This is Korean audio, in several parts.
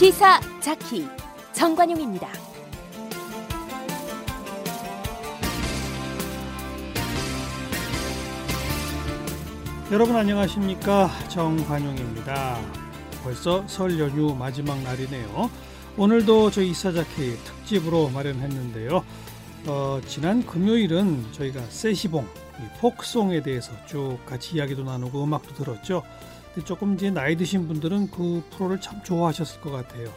시사 자키 정관용입니다. 여러분 안녕하십니까 정관용입니다. 벌써 설 연휴 마지막 날이네요. 오늘도 저희 이사자키 특집으로 마련했는데요. 어, 지난 금요일은 저희가 세시봉, 폭송에 대해서 쭉 같이 이야기도 나누고 음악도 들었죠. 근데 조금 이제 나이 드신 분들은 그 프로를 참 좋아하셨을 것 같아요.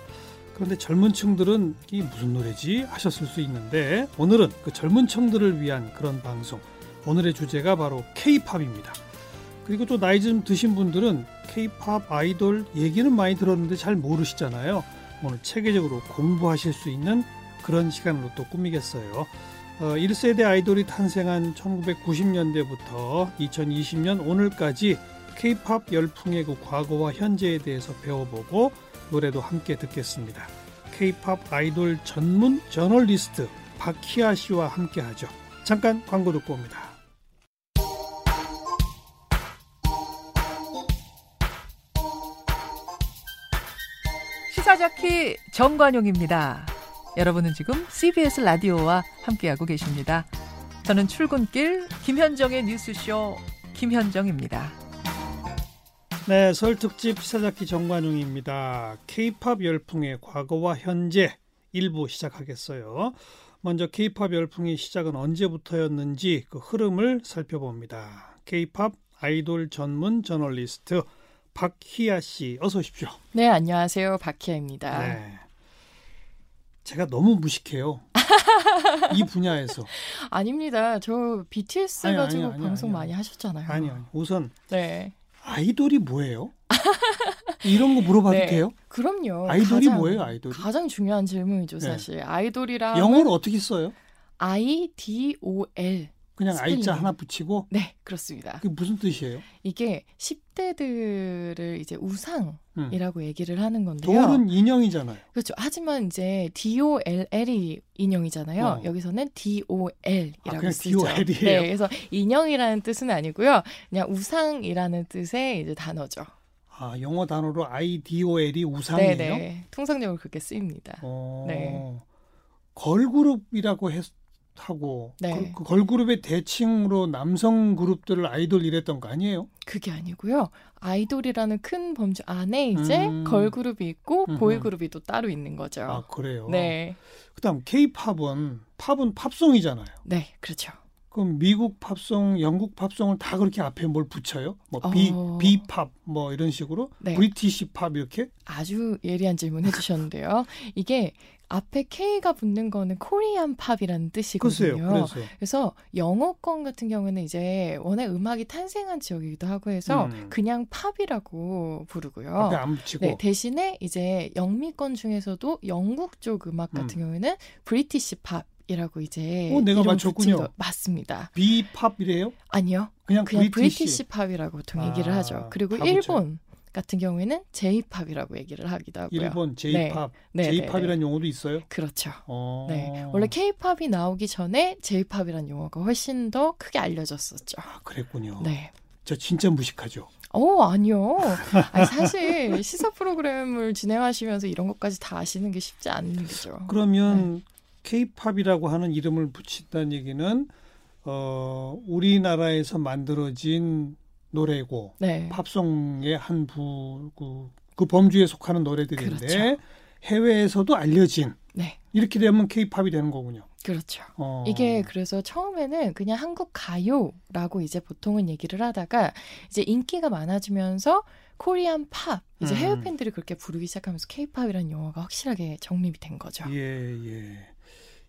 그런데 젊은 층들은 이게 무슨 노래지 하셨을 수 있는데 오늘은 그 젊은 층들을 위한 그런 방송. 오늘의 주제가 바로 K-팝입니다. 그리고 또 나이 좀 드신 분들은 K-팝 아이돌 얘기는 많이 들었는데 잘 모르시잖아요. 오늘 체계적으로 공부하실 수 있는 그런 시간으로 또 꾸미겠어요. 어, 1세대 아이돌이 탄생한 1990년대부터 2020년 오늘까지 K-팝 열풍의 그 과거와 현재에 대해서 배워보고 노래도 함께 듣겠습니다. K-팝 아이돌 전문 저널리스트 박희아 씨와 함께 하죠. 잠깐 광고 듣고 옵니다. 시사자키 정관용입니다. 여러분은 지금 CBS 라디오와 함께하고 계십니다. 저는 출근길 김현정의 뉴스쇼 김현정입니다. 네, 설 특집 시사자키 정관용입니다. K-팝 열풍의 과거와 현재 일부 시작하겠어요. 먼저 K-팝 열풍의 시작은 언제부터였는지 그 흐름을 살펴봅니다. K-팝 아이돌 전문 저널리스트 박희아 씨, 어서 오십시오. 네, 안녕하세요. 박희아입니다. 네. 제가 너무 무식해요. 이 분야에서. 아닙니다. 저 BTS 아니, 가지고 아니, 아니, 방송 많이 하셨잖아요. 아니, 아니. 우선 네. 아이돌이 뭐예요? 이런 거 물어봐도 네, 돼요? 그럼요. 아이돌이 가장, 뭐예요, 아이돌이? 가장 중요한 질문이죠, 네. 사실. 네. 아이돌이라 영어로 어떻게 써요? I D O L. 그냥 스펠링. I자 하나 붙이고? 네, 그렇습니다. 그게 무슨 뜻이에요? 이게 10대들을 이제 우상이라고 음. 얘기를 하는 건데요. 돌은 인형이잖아요. 그렇죠. 하지만 이제 DOLL이 인형이잖아요. 어. 여기서는 DOL이라고 아, 쓰죠. DOL이에요? 네, 그래서 인형이라는 뜻은 아니고요. 그냥 우상이라는 뜻의 이제 단어죠. 아, 영어 단어로 IDOL이 우상이에요? 네, 네. 통상적으로 그렇게 쓰입니다. 어... 네. 걸그룹이라고 했 하고 네. 그, 그 걸그룹의 대칭으로 남성 그룹들을 아이돌 이랬던 거 아니에요? 그게 아니고요. 아이돌이라는 큰 범주 안에 이제 음. 걸그룹이 있고 음흠. 보이그룹이 또 따로 있는 거죠. 아 그래요. 네. 그다음 K-팝은 팝은 팝송이잖아요. 네, 그렇죠. 그럼 미국 팝송, 영국 팝송을 다 그렇게 앞에 뭘 붙여요? 뭐 비, 어... 비팝 뭐 이런 식으로 네. British pop 이렇게? 아주 예리한 질문 해주셨는데요. 이게 앞에 K가 붙는 거는 Korean pop이라는 뜻이거든요. 글쎄요, 그래서 영어권 같은 경우는 이제 워낙 음악이 탄생한 지역이기도 하고 해서 음. 그냥 팝이라고 부르고요. 앞에 안 붙이고. 네, 대신에 이제 영미권 중에서도 영국 쪽 음악 같은 음. 경우에는 British pop이라고 이제 어, 내가 맞췄군요. 맞습니다. 비팝이래요? 아니요. 그냥, 그냥 British. 팝이라고 보통 아, 얘기를 하죠. 그리고 일본 같은 경우에는 J-팝이라고 얘기를 하기도 하고요. 일본 J-팝, 네. J-팝이라는 네, 네, 네. 용어도 있어요? 그렇죠. 어... 네, 원래 K-팝이 나오기 전에 J-팝이라는 용어가 훨씬 더 크게 알려졌었죠. 아, 그랬군요. 네. 저 진짜 무식하죠. 어, 아니요. 아니, 사실 시사 프로그램을 진행하시면서 이런 것까지 다 아시는 게 쉽지 않은 일이죠. 그러면 네. K-팝이라고 하는 이름을 붙인다는 얘기는 어, 우리나라에서 만들어진 노래고 네. 팝송의 한 부 그, 그 범주에 속하는 노래들인데 그렇죠. 해외에서도 알려진 네. 이렇게 되면 케이팝이 되는 거군요. 그렇죠. 어. 이게 그래서 처음에는 그냥 한국 가요라고 이제 보통은 얘기를 하다가 이제 인기가 많아지면서 코리안 팝 이제 음. 해외 팬들이 그렇게 부르기 시작하면서 케이팝이라는 용어가 확실하게 정립이 된 거죠. 예, 예.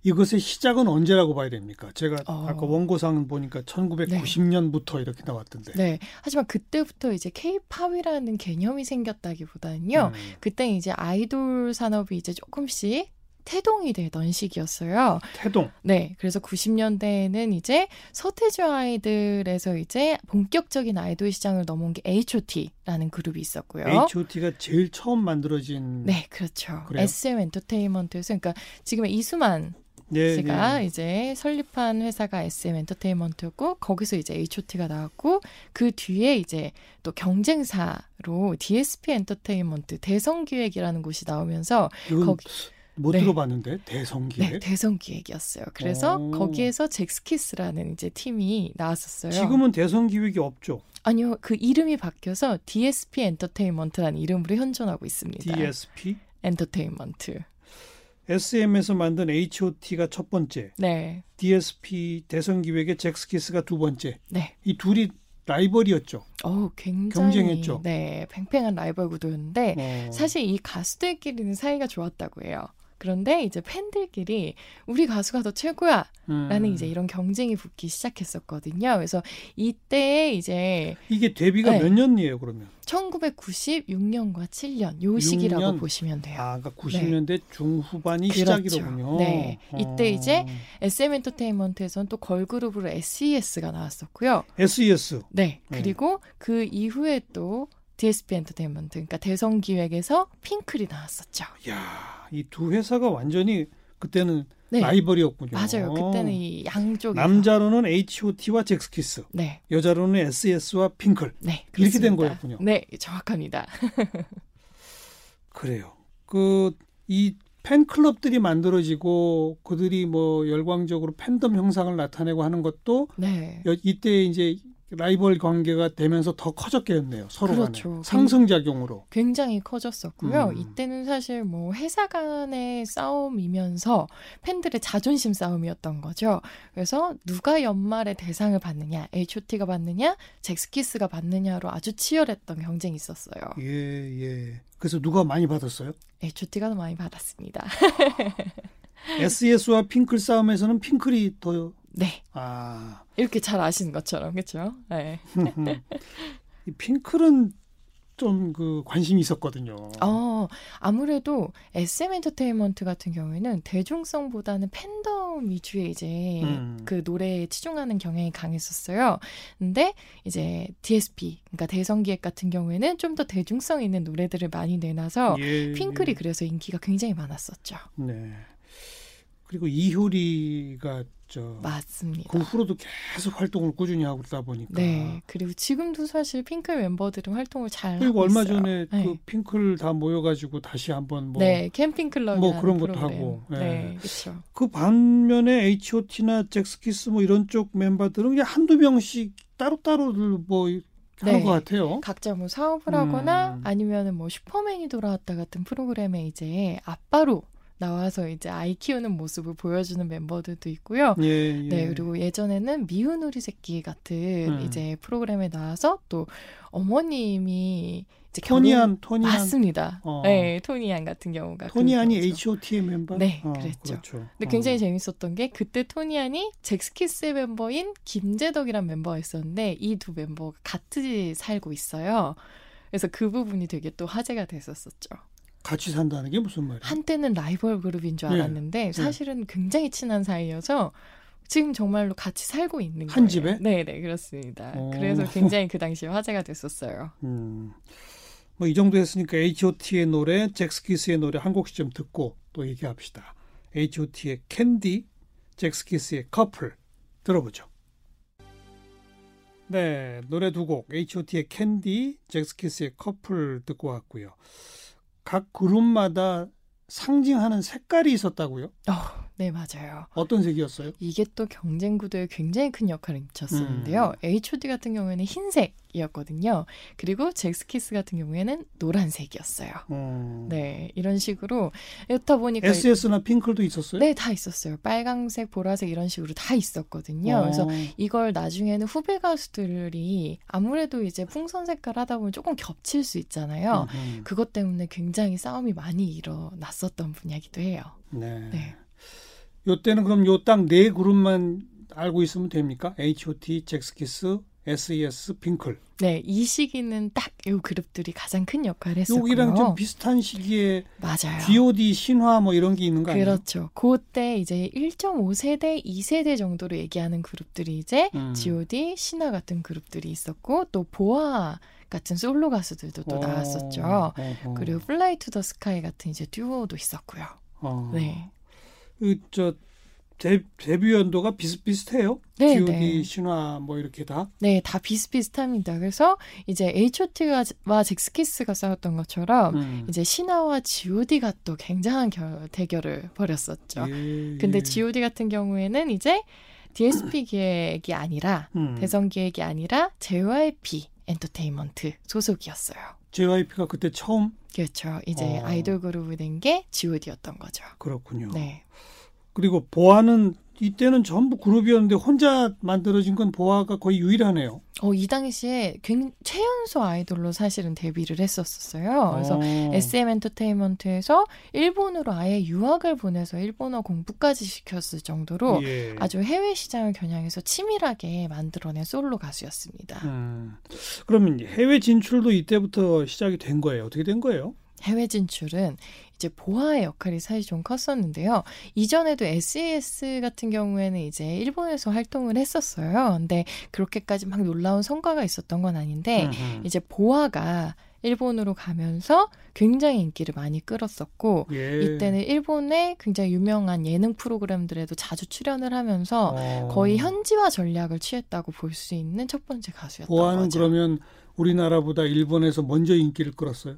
이것의 시작은 언제라고 봐야 됩니까? 제가 어. 아까 원고상 보니까 1990년부터 네. 이렇게 나왔던데. 네. 하지만 그때부터 이제 K-팝이라는 개념이 생겼다기보다는요. 음. 그때 이제 아이돌 산업이 이제 조금씩 태동이 되던 시기였어요. 태동. 네. 그래서 90년대에는 이제 서태지 아이들에서 이제 본격적인 아이돌 시장을 넘어온 게 H.O.T라는 그룹이 있었고요. H.O.T가 제일 처음 만들어진 네, 그렇죠. 그래요? SM 엔터테인먼트에서 그러니까 지금의 이수만 네, 제가 네. 이제 설립한 회사가 SM 엔터테인먼트였고 거기서 이제 H.O.T가 나왔고 그 뒤에 이제 또 경쟁사로 DSP 엔터테인먼트 대성기획이라는 곳이 나오면서 거기 못 네. 들어봤는데 대성기획. 네, 대성기획이었어요. 그래서 오. 거기에서 잭스키스라는 이제 팀이 나왔었어요. 지금은 대성기획이 없죠. 아니요, 그 이름이 바뀌어서 DSP 엔터테인먼트라는 이름으로 현존하고 있습니다. DSP 엔터테인먼트. SM에서 만든 H.O.T가 첫 번째. 네. DSP 대성기획의 잭스키스가 두 번째. 네. 이 둘이 라이벌이었죠. 어, 굉장히 경쟁했죠. 네, 팽팽한 라이벌 구도였는데 어. 사실 이 가수들끼리는 사이가 좋았다고 해요. 그런데 이제 팬들끼리 우리 가수가 더 최고야! 라는 음. 이제 이런 경쟁이 붙기 시작했었거든요. 그래서 이때 이제. 이게 데뷔가 네. 몇 년이에요, 그러면? 1996년과 7년, 요 시기라고 6년? 보시면 돼요. 아, 그러니까 90년대 네. 중후반이 그렇죠. 시작이로군요. 네. 이때 어. 이제 SM 엔터테인먼트에서는 또 걸그룹으로 SES가 나왔었고요. SES. 네. 네. 그리고 그 이후에 또 DSP 엔터테인먼트, 그러니까 대성 기획에서 핑클이 나왔었죠. 야, 이 두 회사가 완전히 그때는 네. 라이벌이었군요. 맞아요. 그때는 이 양쪽 남자로는 H.O.T와 잭스키스, 네. 여자로는 S.E.S와 핑클. 네, 이렇게 된 거였군요. 네, 정확합니다. 그래요. 그 이 팬클럽들이 만들어지고 그들이 뭐 열광적으로 팬덤 형상을 나타내고 하는 것도 네. 이때 이제 라이벌 관계가 되면서 더 커졌겠네요. 서로 그렇죠. 간에 상승작용으로. 굉장히 커졌었고요. 음. 이때는 사실 뭐 회사 간의 싸움이면서 팬들의 자존심 싸움이었던 거죠. 그래서 누가 연말에 대상을 받느냐, H.O.T가 받느냐, 잭스키스가 받느냐로 아주 치열했던 경쟁이 있었어요. 예, 예. 그래서 누가 많이 받았어요? H.O.T가 더 많이 받았습니다. SES와 핑클 싸움에서는 핑클이 더 네. 아. 이렇게 잘 아시는 것처럼, 그렇죠? 네. 이 핑클은 좀 그 관심이 있었거든요. 어, 아무래도 SM 엔터테인먼트 같은 경우에는 대중성보다는 팬덤 위주의 이제 음. 그 노래에 치중하는 경향이 강했었어요. 근데 이제 DSP, 그러니까 대성 기획 같은 경우에는 좀 더 대중성 있는 노래들을 많이 내놔서 예, 핑클이 예. 그래서 인기가 굉장히 많았었죠. 네. 그리고 이효리가 저 맞습니다. 그 후로도 계속 활동을 꾸준히 하고 그러다 보니까 네 그리고 지금도 사실 핑클 멤버들은 활동을 잘 그리고 얼마 있어요. 전에 그 네. 그 핑클 다 모여가지고 다시 한번 뭐 네, 캠핑 클럽 뭐 그런 것도 하고 네, 네 그렇죠. 그 반면에 H.O.T나 잭스키스 뭐 이런 쪽 멤버들은 그냥 한두 명씩 따로따로들 뭐 하는 네. 것 같아요. 각자 뭐 사업을 하거나 음. 아니면은 뭐 슈퍼맨이 돌아왔다 같은 프로그램에 이제 아빠로 나와서 이제 아이 키우는 모습을 보여주는 멤버들도 있고요. 예, 예. 네, 그리고 예전에는 미운 우리 새끼 같은 음. 이제 프로그램에 나와서 또 어머님이 이제 토니안, 토니안 맞습니다. 어. 네, 토니안 같은 경우가 토니안이 H.O.T의 멤버? 네, 어, 그랬죠. 그렇죠. 근데 굉장히 어. 재밌었던 게 그때 토니안이 잭스키스의 멤버인 김재덕이란 멤버가 있었는데 이 두 멤버가 같이 살고 있어요. 그래서 그 부분이 되게 또 화제가 됐었었죠. 같이 산다는 게 무슨 말이에요? 한때는 라이벌 그룹인 줄 네. 알았는데 네. 사실은 굉장히 친한 사이여서 지금 정말로 같이 살고 있는 한 거예요. 집에? 네, 네, 그렇습니다. 오. 그래서 굉장히 그 당시에 화제가 됐었어요. 음. 뭐 이 정도 했으니까 H.O.T의 노래, 젝스키스의 노래 한 곡씩 좀 듣고 또 얘기합시다. H.O.T의 캔디, 젝스키스의 커플 들어보죠. 네, 노래 두 곡 H.O.T의 캔디, 젝스키스의 커플 듣고 왔고요. 각 그룹마다 상징하는 색깔이 있었다고요? 어, 네, 맞아요. 어떤 색이었어요? 이게 또 경쟁 구도에 굉장히 큰 역할을 미쳤었는데요. 음. H.O.T 같은 경우에는 흰색이었거든요. 그리고 잭스키스 같은 경우에는 노란색이었어요. 음. 네, 이런 식으로 그렇다 보니까 S.S.나 핑클도 있었어요? 네, 다 있었어요. 빨강색, 보라색 이런 식으로 다 있었거든요. 어. 그래서 이걸 나중에는 후배 가수들이 아무래도 이제 풍선 색깔 하다 보면 조금 겹칠 수 있잖아요. 음. 그것 때문에 굉장히 싸움이 많이 일어났었던 분야기도 해요. 네. 네. 요때는 그럼 요 딱 네 그룹만 알고 있으면 됩니까? H.O.T, 잭스키스, S.E.S, 핑클. 네, 이 시기는 딱 이 그룹들이 가장 큰 역할을 했었고요. 여기랑 좀 비슷한 시기에 맞아요. G.O.D 신화 뭐 이런 게 있는 거 아니에요? 그렇죠. 그때 이제 1.5세대, 2세대 정도로 얘기하는 그룹들이 이제 음. G.O.D 신화 같은 그룹들이 있었고 또 보아 같은 솔로 가수들도 또 어, 나왔었죠. 어, 어. 그리고 Fly to the Sky 같은 이제 듀오도 있었고요. 어. 네. 그저 데, 데뷔 연도가 비슷비슷해요. 네, G.O.D, 네. 신화 뭐 이렇게 다. 네, 다 비슷비슷합니다. 그래서 이제 H.O.T와 잭스키스가 싸웠던 것처럼 음. 이제 신화와 G.O.D가 또 굉장한 결, 대결을 벌였었죠. 예, 근데 예. G.O.D 같은 경우에는 이제 DSP 기획이 아니라 음. 대성 기획이 아니라 JYP 엔터테인먼트 소속이었어요. JYP가 그때 처음 그렇죠. 이제 어. 아이돌 그룹이 된 게 G.O.D였던 거죠. 그렇군요. 네. 그리고 보아는 이때는 전부 그룹이었는데 혼자 만들어진 건 보아가 거의 유일하네요. 어, 이 당시에 최연소 아이돌로 사실은 데뷔를 했었어요. 그래서 어. SM 엔터테인먼트에서 일본으로 아예 유학을 보내서 일본어 공부까지 시켰을 정도로 예. 아주 해외 시장을 겨냥해서 치밀하게 만들어낸 솔로 가수였습니다. 음. 그러면 해외 진출도 이때부터 시작이 된 거예요. 어떻게 된 거예요? 해외 진출은 이제 보아의 역할이 사실 좀 컸었는데요. 이전에도 SES 같은 경우에는 이제 일본에서 활동을 했었어요. 근데 그렇게까지 막 놀라운 성과가 있었던 건 아닌데 음흠. 이제 보아가 일본으로 가면서 굉장히 인기를 많이 끌었었고 예. 이때는 일본의 굉장히 유명한 예능 프로그램들에도 자주 출연을 하면서 어. 거의 현지화 전략을 취했다고 볼 수 있는 첫 번째 가수였던 보아는 거죠. 그러면 우리나라보다 일본에서 먼저 인기를 끌었어요.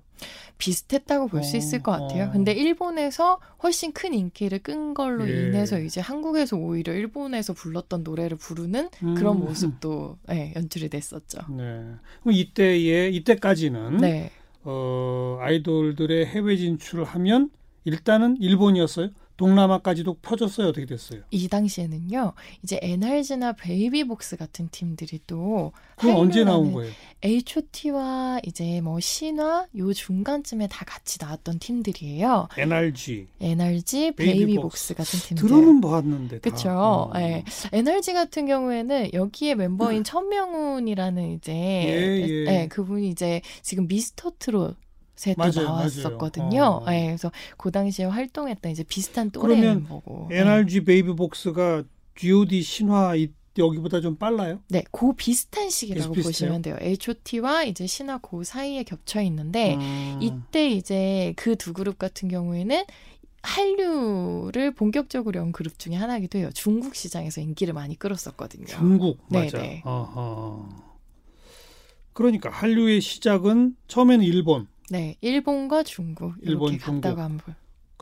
비슷했다고 볼수 어, 있을 것 같아요. 어. 근데 일본에서 훨씬 큰 인기를 끈 걸로 예. 인해서 이제 한국에서 오히려 일본에서 불렀던 노래를 부르는 음. 그런 모습도 네, 연출이 됐었죠. 네. 그럼 이때에 이때까지는 네. 어, 아이돌들의 해외 진출을 하면 일단은 일본이었어요. 동남아까지도 퍼졌어요. 어떻게 됐어요? 이 당시에는요. 이제 NRG나 베이비복스 같은 팀들이 또 그건 언제 나온 거예요? H.O.T.와 이제 뭐 신화 요 중간쯤에 다 같이 나왔던 팀들이에요. NRG, NRG, 베이비복스 같은 팀들. 들어는 봤는데. 그렇죠. 어. 네. NRG 같은 경우에는 여기에 멤버인 천명훈이라는 이제 예, 예. 네, 그분이 이제 지금 미스터 트롯 맞아요, 나왔었거든요. 어. 네, 그래서 그 당시에 활동했던 이제 비슷한 또래 멤버고. NRG 네. 베이비복스가 G.O.D 신화 여기보다 좀 빨라요? 네, 그 비슷한 시기라고 보시면 돼요. H.O.T와 이제 신화 그 사이에 겹쳐 있는데 음. 이때 이제 그 두 그룹 같은 경우에는 한류를 본격적으로 연 그룹 중에 하나이기도 해요. 중국 시장에서 인기를 많이 끌었었거든요. 중국 네, 맞아. 네. 그러니까 한류의 시작은 처음에는 일본, 네, 일본과 중국 일본, 이렇게 중국. 갔다가 한 번.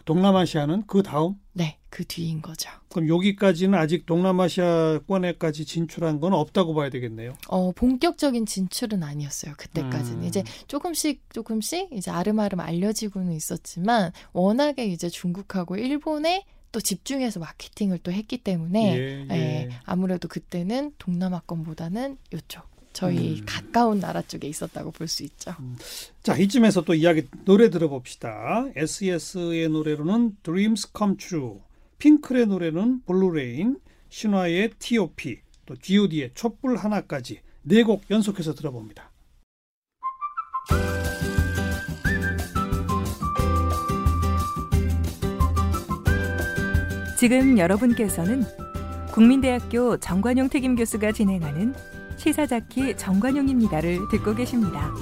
동남아시아는 그 다음? 네, 그 뒤인 거죠. 그럼 여기까지는 아직 동남아시아권에까지 진출한 건 없다고 봐야 되겠네요. 어, 본격적인 진출은 아니었어요. 그때까지는 음. 이제 조금씩 조금씩 이제 아름아름 알려지고는 있었지만 워낙에 이제 중국하고 일본에 또 집중해서 마케팅을 또 했기 때문에 예, 예. 예, 아무래도 그때는 동남아권보다는 이쪽 저희 음. 가까운 나라 쪽에 있었다고 볼 수 있죠. 음. 자 이쯤에서 또 이야기 노래 들어봅시다. SES의 노래로는 Dreams Come True, 핑클의 노래는 Blue Rain, 신화의 T.O.P, 또 G.O.D의 촛불 하나까지 네 곡 연속해서 들어봅니다. 지금 여러분께서는 국민대학교 정관용 특임 교수가 진행하는 시사자키 정관용입니다를 듣고 계십니다.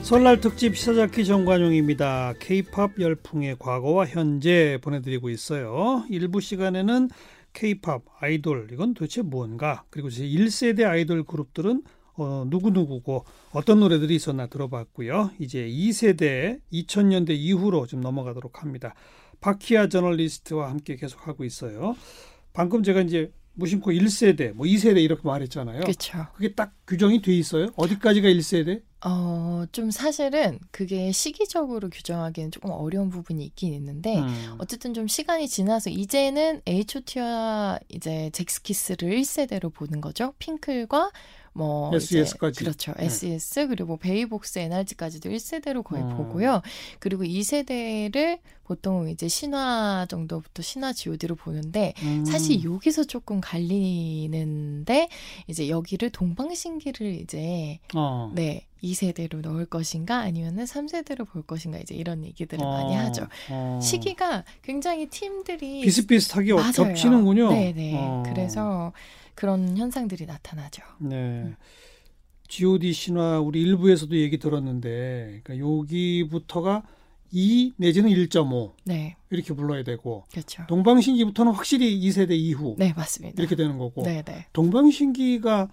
설날 특집 시사자키 정관용입니다. K-팝 열풍의 과거와 현재 보내드리고 있어요. 일부 시간에는 K-팝 아이돌 이건 도대체 뭔가 그리고 제 1세대 아이돌 그룹들은 어, 누구누구고 어떤 노래들이 있었나 들어봤고요. 이제 2세대 2000년대 이후로 좀 넘어가도록 합니다. 바키아 저널리스트와 함께 계속하고 있어요. 방금 제가 이제 무심코 1세대, 뭐 2세대 이렇게 말했잖아요. 그렇죠. 그게 딱 규정이 돼 있어요? 어디까지가 1세대? 어, 좀 사실은 그게 시기적으로 규정하기는 조금 어려운 부분이 있긴 있는데 음. 어쨌든 좀 시간이 지나서 이제는 H.O.T와 이제 잭스키스를 1세대로 보는 거죠. 핑클과 뭐 SES까지 그렇죠. 네. SES 그리고 베이복스 NRG까지도 1세대로 거의 음. 보고요. 그리고 2세대를 보통 이제 신화 정도부터 신화 G.O.D로 보는데 음. 사실 여기서 조금 갈리는데 이제 여기를 동방신기를 이제 어. 네 2세대로 넣을 것인가 아니면은 3세대로 볼 것인가 이제 이런 얘기들을 어. 많이 하죠. 어. 시기가 굉장히 팀들이 비슷비슷하게 맞아요. 겹치는군요. 네네. 어. 그래서 그런 현상들이 나타나죠. 네. 음. G.O.D 신화 우리 일부에서도 얘기 들었는데 그러니까 여기부터가 2 내지는 1.5 네. 이렇게 불러야 되고 그렇죠. 동방신기부터는 확실히 2세대 이후 네, 맞습니다. 이렇게 되는 거고 네, 네. 동방신기가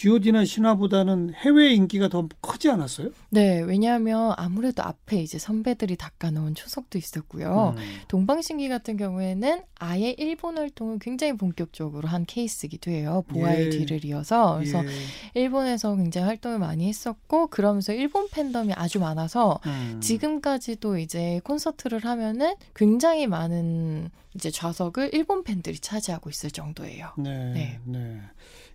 G.O.D나 신화보다는 해외 인기가 더 크지 않았어요? 네, 왜냐하면 아무래도 앞에 이제 선배들이 닦아놓은 초석도 있었고요. 음. 동방신기 같은 경우에는 아예 일본 활동을 굉장히 본격적으로 한 케이스이기도 해요. 보아의 예. 뒤를 이어서. 그래서 예. 일본에서 굉장히 활동을 많이 했었고, 그러면서 일본 팬덤이 아주 많아서 음. 지금까지도 이제 콘서트를 하면은 굉장히 많은 이제 좌석을 일본 팬들이 차지하고 있을 정도예요. 네, 네. 네.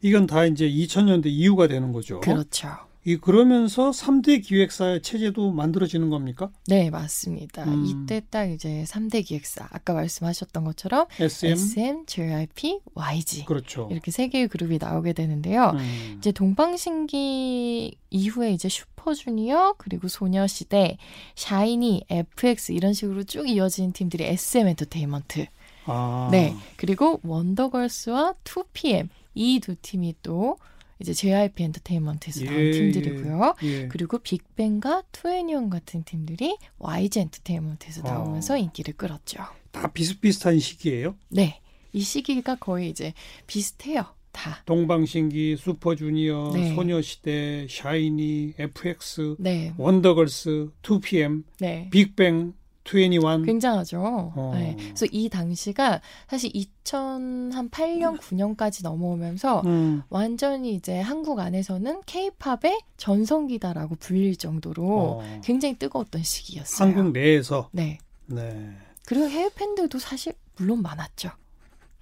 이건 다 이제 2000년대 이후가 되는 거죠. 그렇죠. 이 그러면서 3대 기획사 체제도 만들어지는 겁니까? 네, 맞습니다. 음. 이때 딱 이제 3대 기획사, 아까 말씀하셨던 것처럼 SM, SM, JYP, YG 그렇죠. 이렇게 세 개의 그룹이 나오게 되는데요. 음. 이제 동방신기 이후에 이제 슈퍼주니어 그리고 소녀시대, 샤이니, FX 이런 식으로 쭉 이어진 팀들이 SM 엔터테인먼트. 아. 네. 그리고 원더걸스와 2PM 이 두 팀이 또 이제 JYP 엔터테인먼트에서 나온 예, 팀들이고요. 예. 그리고 빅뱅과 투애니원 같은 팀들이 YG 엔터테인먼트에서 어. 나오면서 인기를 끌었죠. 다 비슷비슷한 시기예요. 네. 이 시기가 거의 이제 비슷해요. 다. 동방신기, 슈퍼주니어, 네. 소녀시대, 샤이니, FX, 네. 원더걸스, 2PM, 네. 빅뱅, 21. 굉장하죠. 어. 네. 그래서 이 당시가 사실 2008년, 9년까지 넘어오면서 음. 완전히 이제 한국 안에서는 케이팝의 전성기다라고 불릴 정도로 어. 굉장히 뜨거웠던 시기였어요. 한국 내에서 네. 네. 그리고 해외 팬들도 사실 물론 많았죠.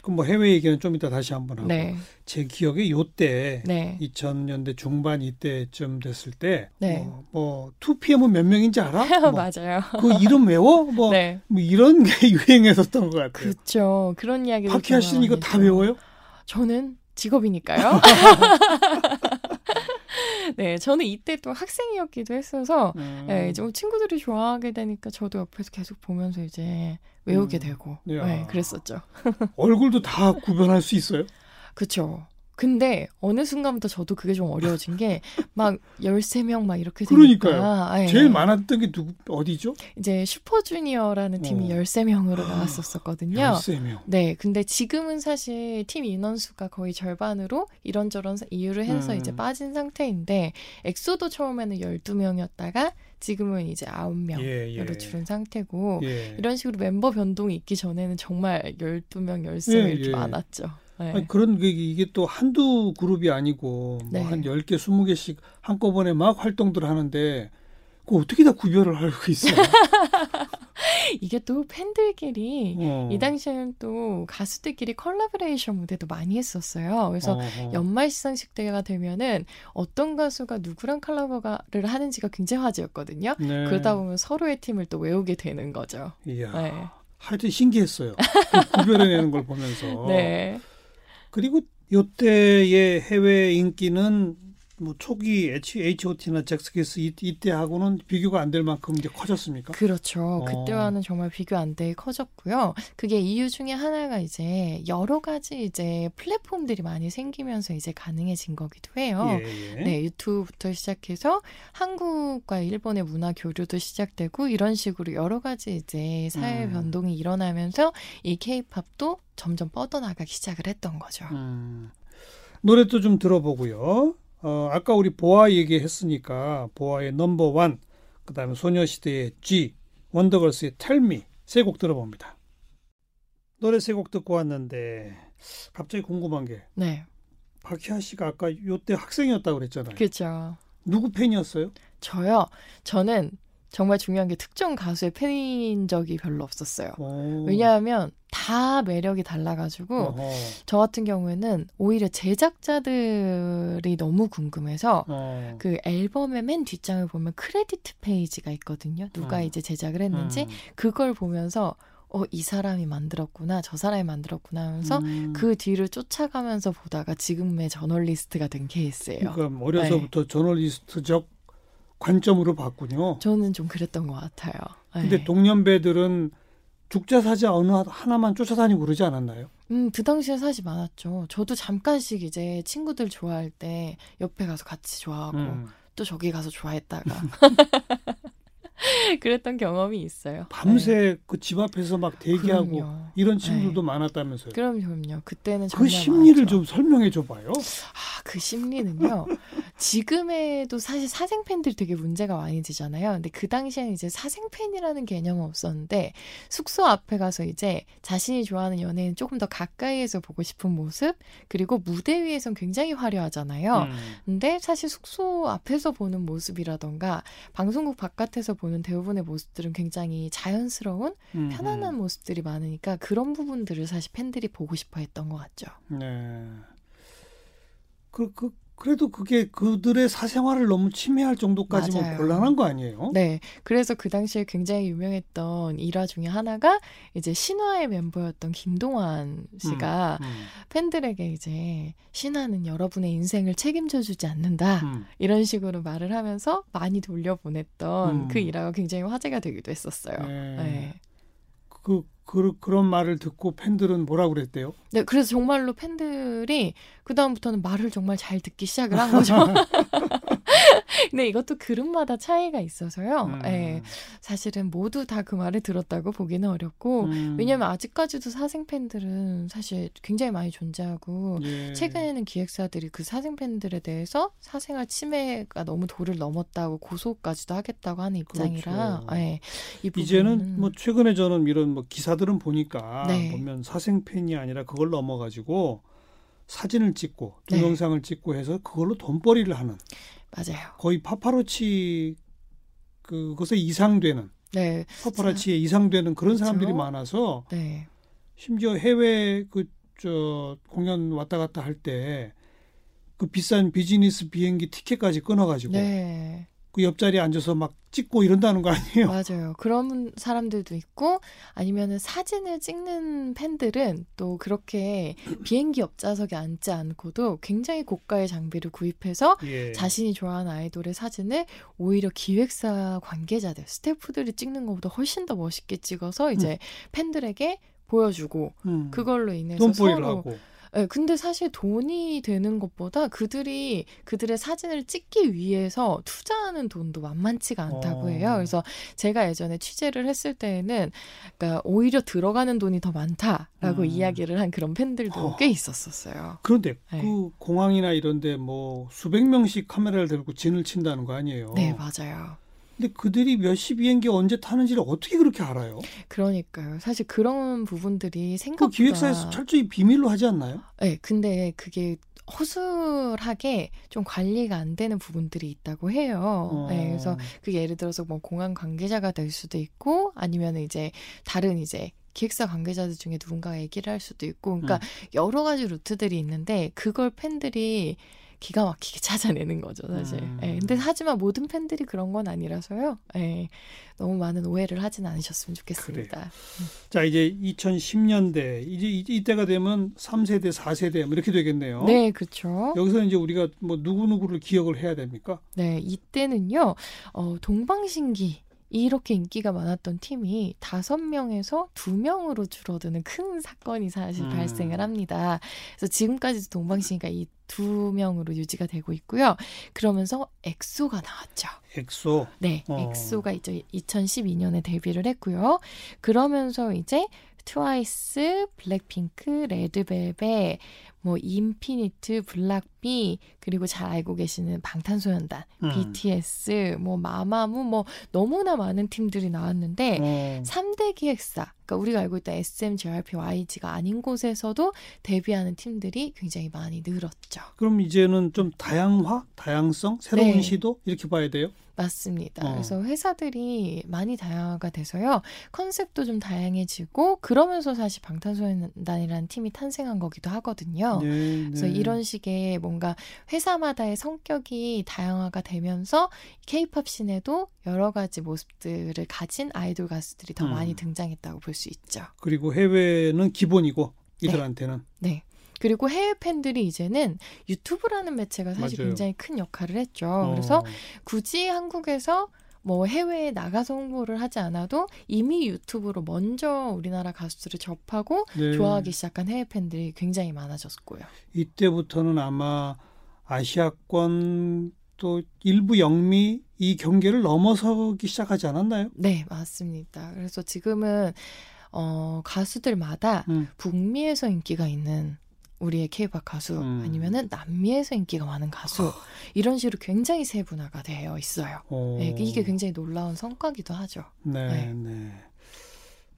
그럼 뭐 해외 얘기는 좀 이따 다시 한번 하고 네. 제 기억에 요때 네. 2000년대 중반 이때쯤 됐을 때 네. 뭐, 뭐 2PM은 몇 명인지 알아? 뭐, 맞아요. 그 이름 외워? 뭐, 네. 뭐 이런 게 유행했었던 것 같아요. 그렇죠. 그런 이야기를 박희아 씨는 이거 다 외워요? 저는 직업이니까요. 네, 저는 이때 또 학생이었기도 했어서 음. 네, 좀 친구들이 좋아하게 되니까 저도 옆에서 계속 보면서 이제 외우게 음. 되고 야. 네, 그랬었죠. 얼굴도 다 구별할 수 있어요? 그렇죠. 근데 어느 순간부터 저도 그게 좀 어려워진 게 막 13명 막 이렇게 그러니까요. 되니까 네. 제일 많았던 게 누구 어디죠? 이제 슈퍼주니어라는 팀이 어. 13명으로 아, 나왔었거든요. 13명. 네, 근데 지금은 사실 팀 인원수가 거의 절반으로 이런저런 이유를 해서 음. 이제 빠진 상태인데 엑소도 처음에는 12명이었다가 지금은 이제 9명으로 예, 예. 줄은 상태고 예. 이런 식으로 멤버 변동이 있기 전에는 정말 12명, 13명 예, 이렇게 예. 많았죠. 네. 아니, 그런 게 이게 또 한두 그룹이 아니고 네. 뭐한 10개, 20개씩 한꺼번에 막 활동들 하는데 그 어떻게 다 구별을 할수 있어요? 이게 또 팬들끼리 어. 이 당시에는 또 가수들끼리 컬래버레이션 무대도 많이 했었어요. 그래서 어허. 연말 시상식 때가 되면은 어떤 가수가 누구랑 컬라보를 하는지가 굉장히 화제였거든요. 네. 그러다 보면 서로의 팀을 또 외우게 되는 거죠. 이야. 네. 하여튼 신기했어요. 그 구별해내는 걸 보면서. 네. 그리고 요때의 해외 인기는 뭐 초기 H.O.T나 잭스키스 이, 이때하고는 비교가 안 될 만큼 이제 커졌습니까? 그렇죠. 어. 그때와는 정말 비교 안 되게 커졌고요. 그게 이유 중에 하나가 이제 여러 가지 이제 플랫폼들이 많이 생기면서 이제 가능해진 거기도 해요. 예, 예. 네, 유튜브부터 시작해서 한국과 일본의 문화 교류도 시작되고 이런 식으로 여러 가지 이제 사회 음. 변동이 일어나면서 이 케이팝도 점점 뻗어나가기 시작을 했던 거죠. 음, 노래도 좀 들어보고요. 어, 아까 우리 보아 얘기했으니까 보아의 넘버 원, 그다음에 소녀시대의 G, 원더걸스의 텔미 세 곡 들어봅니다. 노래 세 곡 듣고 왔는데 갑자기 궁금한 게 네, 박희아 씨가 아까 요때 학생이었다고 그랬잖아요. 그렇죠. 누구 팬이었어요? 저요. 저는 정말 중요한 게 특정 가수의 팬인 적이 별로 없었어요. 오. 왜냐하면 다 매력이 달라가지고 어허. 저 같은 경우에는 오히려 제작자들이 너무 궁금해서 어. 그 앨범의 맨 뒷장을 보면 크레디트 페이지가 있거든요. 누가 음. 이제 제작을 했는지 음. 그걸 보면서 어, 이 사람이 만들었구나, 저 사람이 만들었구나 하면서 음. 그 뒤를 쫓아가면서 보다가 지금의 저널리스트가 된 케이스예요. 그러니까 어려서부터 저널리스트적 관점으로 봤군요. 저는 좀 그랬던 것 같아요. 근데 네. 동년배들은 죽자 사자 어느 하나만 쫓아다니고 그러지 않았나요? 음, 그 당시에 사실 많았죠. 저도 잠깐씩 이제 친구들 좋아할 때 옆에 가서 같이 좋아하고 음. 또 저기 가서 좋아했다가 그랬던 경험이 있어요. 밤새 네. 그집 앞에서 막 대기하고 그럼요. 이런 친구들도 네. 많았다면서요. 그럼 그럼요. 그때는 그 심리를 많았죠. 좀 설명해 줘 봐요. 아, 그 심리는요. 지금에도 사실 사생 팬들이 되게 문제가 많이 되잖아요. 근데 그 당시에는 이제 사생 팬이라는 개념은 없었는데 숙소 앞에 가서 이제 자신이 좋아하는 연예인 조금 더 가까이에서 보고 싶은 모습 그리고 무대 위에선 굉장히 화려하잖아요. 음. 근데 사실 숙소 앞에서 보는 모습이라던가 방송국 바깥에서 보는 대부분의 모습들은 굉장히 자연스러운 음. 편안한 모습들이 많으니까 그런 부분들을 사실 팬들이 보고 싶어 했던 것 같죠. 네. 그, 그, 그래도 그게 그들의 사생활을 너무 침해할 정도까지는 맞아요. 곤란한 거 아니에요? 네. 그래서 그 당시에 굉장히 유명했던 일화 중에 하나가 이제 신화의 멤버였던 김동완 씨가 음, 음. 팬들에게 이제 신화는 여러분의 인생을 책임져 주지 않는다. 음. 이런 식으로 말을 하면서 많이 돌려보냈던 음. 그 일화가 굉장히 화제가 되기도 했었어요. 네. 네. 그, 그, 그런 말을 듣고 팬들은 뭐라 그랬대요? 네, 그래서 정말로 팬들이 그 다음부터는 말을 정말 잘 듣기 시작을 한 거죠. 근데 이것도 그룹마다 차이가 있어서요. 음. 네, 사실은 모두 다 그 말을 들었다고 보기는 어렵고 음. 왜냐하면 아직까지도 사생 팬들은 사실 굉장히 많이 존재하고 예. 최근에는 기획사들이 그 사생 팬들에 대해서 사생활 침해가 너무 도를 넘었다고 고소까지도 하겠다고 하는 입장이라 그렇죠. 네, 이제는 뭐 최근에 저는 이런 뭐 기사들은 보니까 네. 보면 사생 팬이 아니라 그걸 넘어가지고 사진을 찍고 네. 동영상을 네. 찍고 해서 그걸로 돈벌이를 하는 맞아요. 거의 파파로치 그것에 이상되는 네. 파파라치에 이상되는 그런 그렇죠? 사람들이 많아서 네. 심지어 해외 그 저 공연 왔다 갔다 할 때 그 비싼 비즈니스 비행기 티켓까지 끊어가지고 네. 그 옆자리에 앉아서 막 찍고 이런다는 거 아니에요? 맞아요. 그런 사람들도 있고 아니면은 사진을 찍는 팬들은 또 그렇게 비행기 옆좌석에 앉지 않고도 굉장히 고가의 장비를 구입해서 예. 자신이 좋아하는 아이돌의 사진을 오히려 기획사 관계자들, 스태프들이 찍는 것보다 훨씬 더 멋있게 찍어서 이제 음. 팬들에게 보여주고 음. 그걸로 인해서 서로 하고. 네, 근데 사실 돈이 되는 것보다 그들이 그들의 사진을 찍기 위해서 투자하는 돈도 만만치가 않다고 해요. 어. 그래서 제가 예전에 취재를 했을 때에는 그러니까 오히려 들어가는 돈이 더 많다라고 음. 이야기를 한 그런 팬들도 어. 꽤 있었었어요. 그런데 네. 그 공항이나 이런데 뭐 수백 명씩 카메라를 들고 진을 친다는 거 아니에요? 네, 맞아요. 근데 그들이 몇 시 비행기 언제 타는지를 어떻게 그렇게 알아요? 그러니까요. 사실 그런 부분들이 생각보다 그 기획사에서 철저히 비밀로 하지 않나요? 네, 근데 그게 허술하게 좀 관리가 안 되는 부분들이 있다고 해요. 어. 네, 그래서 그 예를 들어서 뭐 공항 관계자가 될 수도 있고 아니면 이제 다른 이제 기획사 관계자들 중에 누군가 얘기를 할 수도 있고 그러니까 음. 여러 가지 루트들이 있는데 그걸 팬들이 기가 막히게 찾아내는 거죠, 사실. 음. 예, 근데 하지만 모든 팬들이 그런 건 아니라서요. 예, 너무 많은 오해를 하진 않으셨으면 좋겠습니다. 음. 자, 이제 2010년대 이제 이때가 되면 3세대, 4세대 뭐 이렇게 되겠네요. 네, 그렇죠. 여기서 이제 우리가 뭐 누구 누구를 기억을 해야 됩니까? 네, 이때는요. 어, 동방신기 이렇게 인기가 많았던 팀이 다섯 명에서 두 명으로 줄어드는 큰 사건이 사실 음. 발생을 합니다. 그래서 지금까지도 동방신기가 이 두 명으로 유지가 되고 있고요. 그러면서 엑소가 나왔죠. 엑소. 네, 어. 엑소가 이제 2012년에 데뷔를 했고요. 그러면서 이제 트와이스, 블랙핑크, 레드벨벳, 뭐 인피니트, 블락비 그리고 잘 알고 계시는 방탄소년단, 음. BTS, 뭐 마마무 뭐 너무나 많은 팀들이 나왔는데 음. 3대 기획사 그러니까 우리가 알고 있던 SM, JYP, YG가 아닌 곳에서도 데뷔하는 팀들이 굉장히 많이 늘었죠. 그럼 이제는 좀 다양화, 다양성, 새로운 네. 시도 이렇게 봐야 돼요? 맞습니다. 어. 그래서 회사들이 많이 다양화가 돼서요. 컨셉도 좀 다양해지고 그러면서 사실 방탄소년단이라는 팀이 탄생한 거기도 하거든요. 네, 네. 그래서 이런 식의 뭔가 회사마다의 성격이 다양화가 되면서 케이팝 씬에도 여러 가지 모습들을 가진 아이돌 가수들이 더 음. 많이 등장했다고 볼 수 있죠. 그리고 해외는 기본이고 이들한테는 네. 네. 그리고 해외 팬들이 이제는 유튜브라는 매체가 사실 맞아요. 굉장히 큰 역할을 했죠. 어. 그래서 굳이 한국에서 뭐 해외에 나가서 홍보를 하지 않아도 이미 유튜브로 먼저 우리나라 가수들을 접하고 네. 좋아하기 시작한 해외 팬들이 굉장히 많아졌고요. 이때부터는 아마 아시아권 또 일부 영미 이 경계를 넘어서기 시작하지 않았나요? 네, 맞습니다. 그래서 지금은 어, 가수들마다 음. 북미에서 인기가 있는 우리의 케이팝 가수 음. 아니면은 남미에서 인기가 많은 가수 이런 식으로 굉장히 세분화가 되어 있어요. 네, 이게 굉장히 놀라운 성과기도 하죠. 네, 네. 네.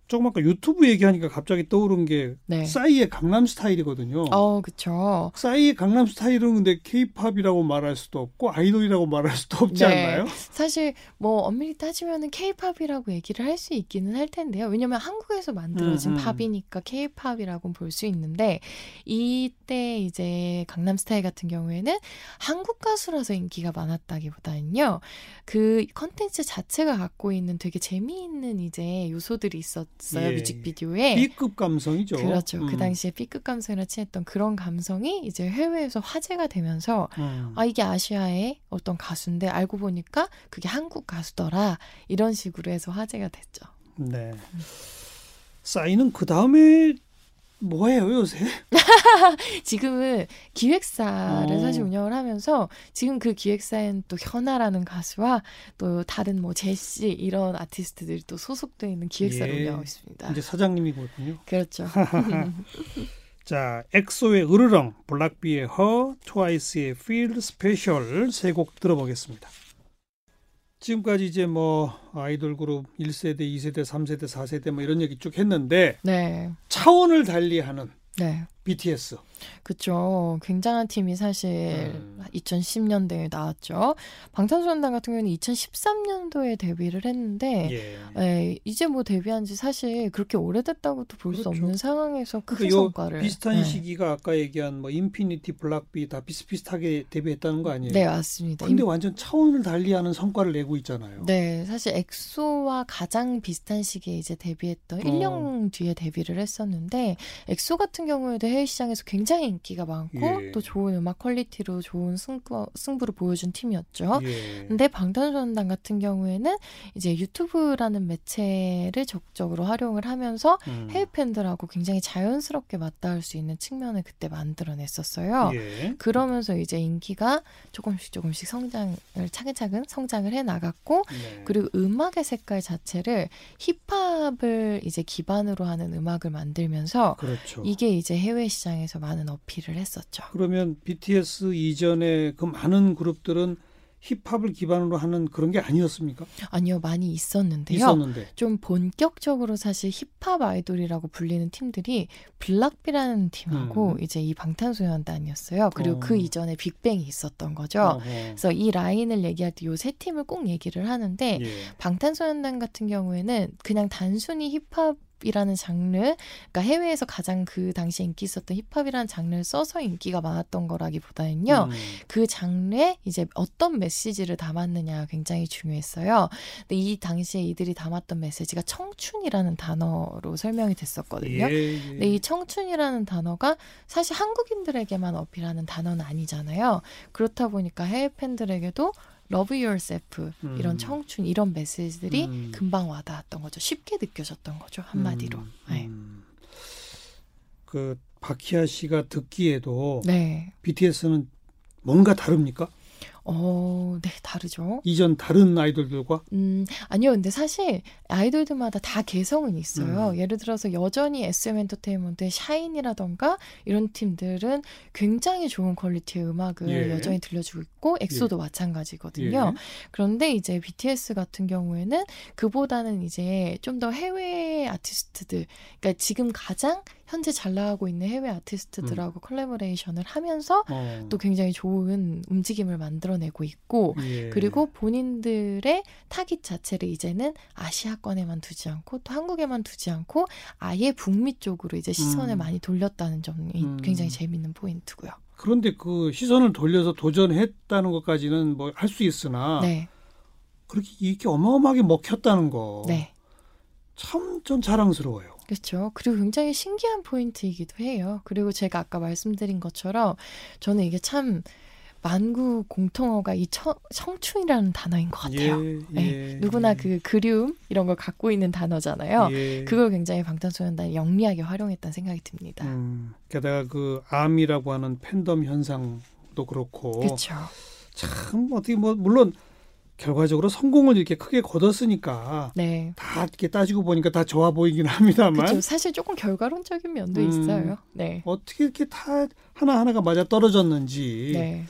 조금 아까 유튜브 얘기하니까 갑자기 떠오른 게 네. 싸이의 강남 스타일이거든요. 어, 그렇죠. 싸이의 강남 스타일은 근데 케이팝이라고 말할 수도 없고 아이돌이라고 말할 수도 없지 네. 않나요? 사실 뭐 엄밀히 따지면은 케이팝이라고 얘기를 할 수 있기는 할 텐데요. 왜냐면 한국에서 만들어진 음, 음. 팝이니까 케이팝이라고 볼 수 있는데 이때 이제 강남 스타일 같은 경우에는 한국 가수라서 인기가 많았다기보다는요. 그 컨텐츠 자체가 갖고 있는 되게 재미있는 이제 요소들이 있었 있었어요 예. 뮤직비디오에 B급 감성이죠. 그렇죠. 그 음. 그 당시에 B급 감성이라 칭했던 그런 감성이 이제 해외에서 화제가 되면서 음. 아 이게 아시아의 어떤 가수인데 알고 보니까 그게 한국 가수더라 이런 식으로 해서 화제가 됐죠. 네. 싸이는 그 다음에 뭐예요 요새? 지금은 기획사를 어. 사실 운영을 하면서 지금 그 기획사엔 또 현아라는 가수와 또 다른 뭐 제시 이런 아티스트들이 또 소속돼 있는 기획사를 예. 운영하고 있습니다. 이제 사장님이거든요. 그렇죠. 자, 엑소의 으르렁, 블락비의 허, 트와이스의 Feel Special 세곡 들어보겠습니다. 지금까지 이제 뭐 아이돌 그룹 1세대, 2세대, 3세대, 4세대 뭐 이런 얘기 쭉 했는데 네. 차원을 달리하는 네. BTS. 그렇죠. 굉장한 팀이 사실 음. 2010년대에 나왔죠. 방탄소년단 같은 경우는 2013년도에 데뷔를 했는데 예. 예, 이제 뭐 데뷔한 지 사실 그렇게 오래됐다고도 볼수 그렇죠. 없는 상황에서 큰그 성과를 비슷한 네. 시기가 아까 얘기한 뭐 인피니티, 블락비 다 비슷비슷하게 데뷔했다는 거 아니에요? 네, 맞습니다. 근데 인... 완전 차원을 달리하는 성과를 내고 있잖아요. 네, 사실 엑소와 가장 비슷한 시기에 이제 데뷔했던 어. 1년 뒤에 데뷔를 했었는데 엑소 같은 경우에도 해외 시장에서 굉장히 인기가 많고 예. 또 좋은 음악 퀄리티로 좋은 승부, 승부를 보여준 팀이었죠. 예. 근데 방탄소년단 같은 경우에는 이제 유튜브라는 매체를 적극적으로 활용을 하면서 음. 해외 팬들하고 굉장히 자연스럽게 맞닿을 수 있는 측면을 그때 만들어냈었어요. 예. 그러면서 이제 인기가 조금씩 조금씩 성장을 차근차근 성장을 해 나갔고 네. 그리고 음악의 색깔 자체를 힙합을 이제 기반으로 하는 음악을 만들면서 그렇죠. 이게 이제 해외 시장에서 많은 어필을 했었죠. 그러면 BTS 이전에 그 많은 그룹들은 힙합을 기반으로 하는 그런 게 아니었습니까? 아니요, 많이 있었는데요. 있었는데. 좀 본격적으로 사실 힙합 아이돌이라고 불리는 팀들이 블락비라는 팀하고 음. 이제 이 방탄소년단이었어요. 그리고 그 어. 그 이전에 빅뱅이 있었던 거죠. 어허. 그래서 이 라인을 얘기할 때 요 세 팀을 꼭 얘기를 하는데 예. 방탄소년단 같은 경우에는 그냥 단순히 힙합 힙합이라는 장르, 그러니까 해외에서 가장 그 당시에 인기 있었던 힙합이라는 장르를 써서 인기가 많았던 거라기보다는요, 음. 그 장르에 이제 어떤 메시지를 담았느냐가 굉장히 중요했어요. 근데 이 당시에 이들이 담았던 메시지가 청춘이라는 단어로 설명이 됐었거든요. 예, 예. 근데 이 청춘이라는 단어가 사실 한국인들에게만 어필하는 단어는 아니잖아요. 그렇다 보니까 해외 팬들에게도 Love Yourself 음. 이런 청춘 이런 메시지들이 음. 금방 와닿았던 거죠. 쉽게 느껴졌던 거죠. 한마디로. 음. 네. 음. 그 박희아 씨가 듣기에도 네. BTS는 뭔가 다릅니까? 어, 네, 다르죠. 이전 다른 아이돌들과? 음, 아니요. 근데 사실 아이돌들마다 다 개성은 있어요. 음. 예를 들어서 여전히 SM 엔터테인먼트의 샤이니라던가 이런 팀들은 굉장히 좋은 퀄리티의 음악을 예. 여전히 들려주고 있고 엑소도 예. 마찬가지거든요. 예. 그런데 이제 BTS 같은 경우에는 그보다는 이제 좀 더 해외 아티스트들, 그러니까 지금 가장 현재 잘 나가고 있는 해외 아티스트들하고 음. 콜라보레이션을 하면서 어. 또 굉장히 좋은 움직임을 만들어 내고 있고 예. 그리고 본인들의 타깃 자체를 이제는 아시아권에만 두지 않고 또 한국에만 두지 않고 아예 북미 쪽으로 이제 시선을 음. 많이 돌렸다는 점이 음. 굉장히 재밌는 포인트고요. 그런데 그 시선을 돌려서 도전했다는 것까지는 뭐 할 수 있으나 네. 그렇게 이렇게 어마어마하게 먹혔다는 거. 네. 참 좀 자랑스러워요. 그렇죠. 그리고 굉장히 신기한 포인트이기도 해요. 그리고 제가 아까 말씀드린 것처럼 저는 이게 참 만구 공통어가 이 청, 청춘이라는 단어인 것 같아요. 예, 네. 예, 누구나 예. 그 그리움 이런 걸 갖고 있는 단어잖아요. 예. 그걸 굉장히 방탄소년단이 영리하게 활용했다는 생각이 듭니다. 음, 게다가 그 암이라고 하는 팬덤 현상도 그렇고. 그렇죠. 참 어떻게 뭐 물론 결과적으로 성공을 이렇게 크게 거뒀으니까 네. 다 이렇게 따지고 보니까 다 좋아 보이긴 합니다만 그쵸, 사실 조금 결과론적인 면도 음, 있어요. 네. 어떻게 이렇게 다 하나 하나가 맞아 떨어졌는지. 네.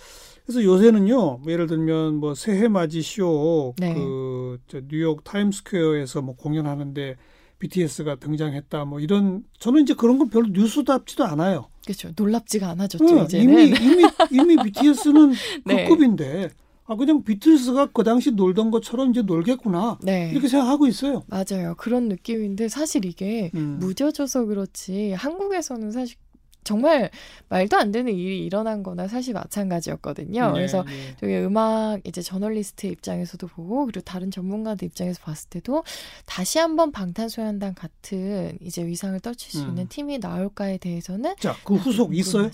그래서 요새는요, 뭐 예를 들면 뭐 새해 맞이 쇼, 네. 그 뉴욕 타임스퀘어에서 뭐 공연하는데 BTS가 등장했다, 뭐 이런 저는 이제 그런 건 별로 뉴스답지도 않아요. 그렇죠. 놀랍지가 않아졌죠 네, 이제는. 이미 이미 이미 BTS는 네. 그 급인데 아 그냥 비틀스가 그 당시 놀던 것처럼 이제 놀겠구나 네. 이렇게 생각하고 있어요. 맞아요. 그런 느낌인데 사실 이게 음. 무뎌져서 그렇지 한국에서는 사실 정말 말도 안 되는 일이 일어난 거나 사실 마찬가지였거든요. 네, 그래서 네. 저희 음악 이제 저널리스트 입장에서도 보고 그리고 다른 전문가들 입장에서 봤을 때도 다시 한번 방탄소년단 같은 이제 위상을 떨칠 수 음. 있는 팀이 나올까에 대해서는 자, 그 후속 있어요?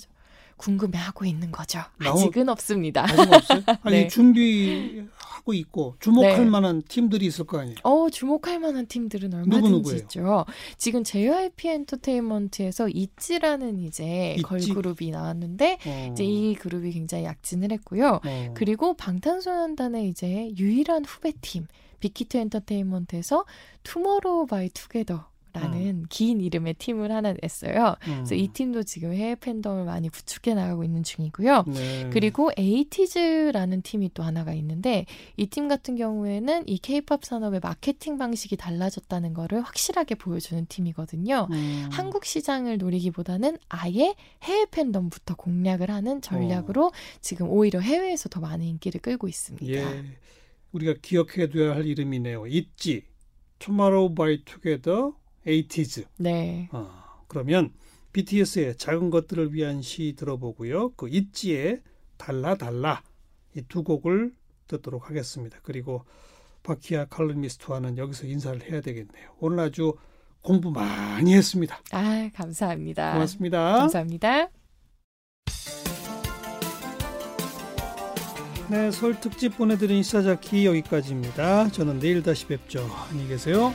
궁금해하고 있는 거죠. 아직은 없습니다. 아직 없어요? 아니 네. 준비하고 있고 주목할 네. 만한 팀들이 있을 거 아니에요? 어 주목할 만한 팀들은 얼마든지 있죠. 지금 JYP 엔터테인먼트에서 있지라는 이제 있지? 걸그룹이 나왔는데 어. 이제 이 그룹이 굉장히 약진을 했고요. 어. 그리고 방탄소년단의 이제 유일한 후배팀 빅히트 엔터테인먼트에서 투모로우 바이 투게더 라는 음. 긴 이름의 팀을 하나 냈어요. 음. 그래서 이 팀도 지금 해외 팬덤을 많이 구축해 나가고 있는 중이고요. 네. 그리고 에이티즈라는 팀이 또 하나가 있는데 이 팀 같은 경우에는 이 케이팝 산업의 마케팅 방식이 달라졌다는 거를 확실하게 보여주는 팀이거든요. 음. 한국 시장을 노리기보다는 아예 해외 팬덤부터 공략을 하는 전략으로 어. 지금 오히려 해외에서 더 많은 인기를 끌고 있습니다. 예. 우리가 기억해둬야 할 이름이네요. 있지. Tomorrow by Together 에이티즈. 네. 어, 그러면 BTS의 작은 것들을 위한 시 들어보고요. 그 있지의 달라 달라 이 두 곡을 듣도록 하겠습니다. 그리고 바키아 칼럼니스트와는 여기서 인사를 해야 되겠네요. 오늘 아주 공부 많이 했습니다. 아, 감사합니다. 고맙습니다. 감사합니다. 네, 설 특집 보내드린 시사자키 여기까지입니다. 저는 내일 다시 뵙죠. 안녕히 계세요.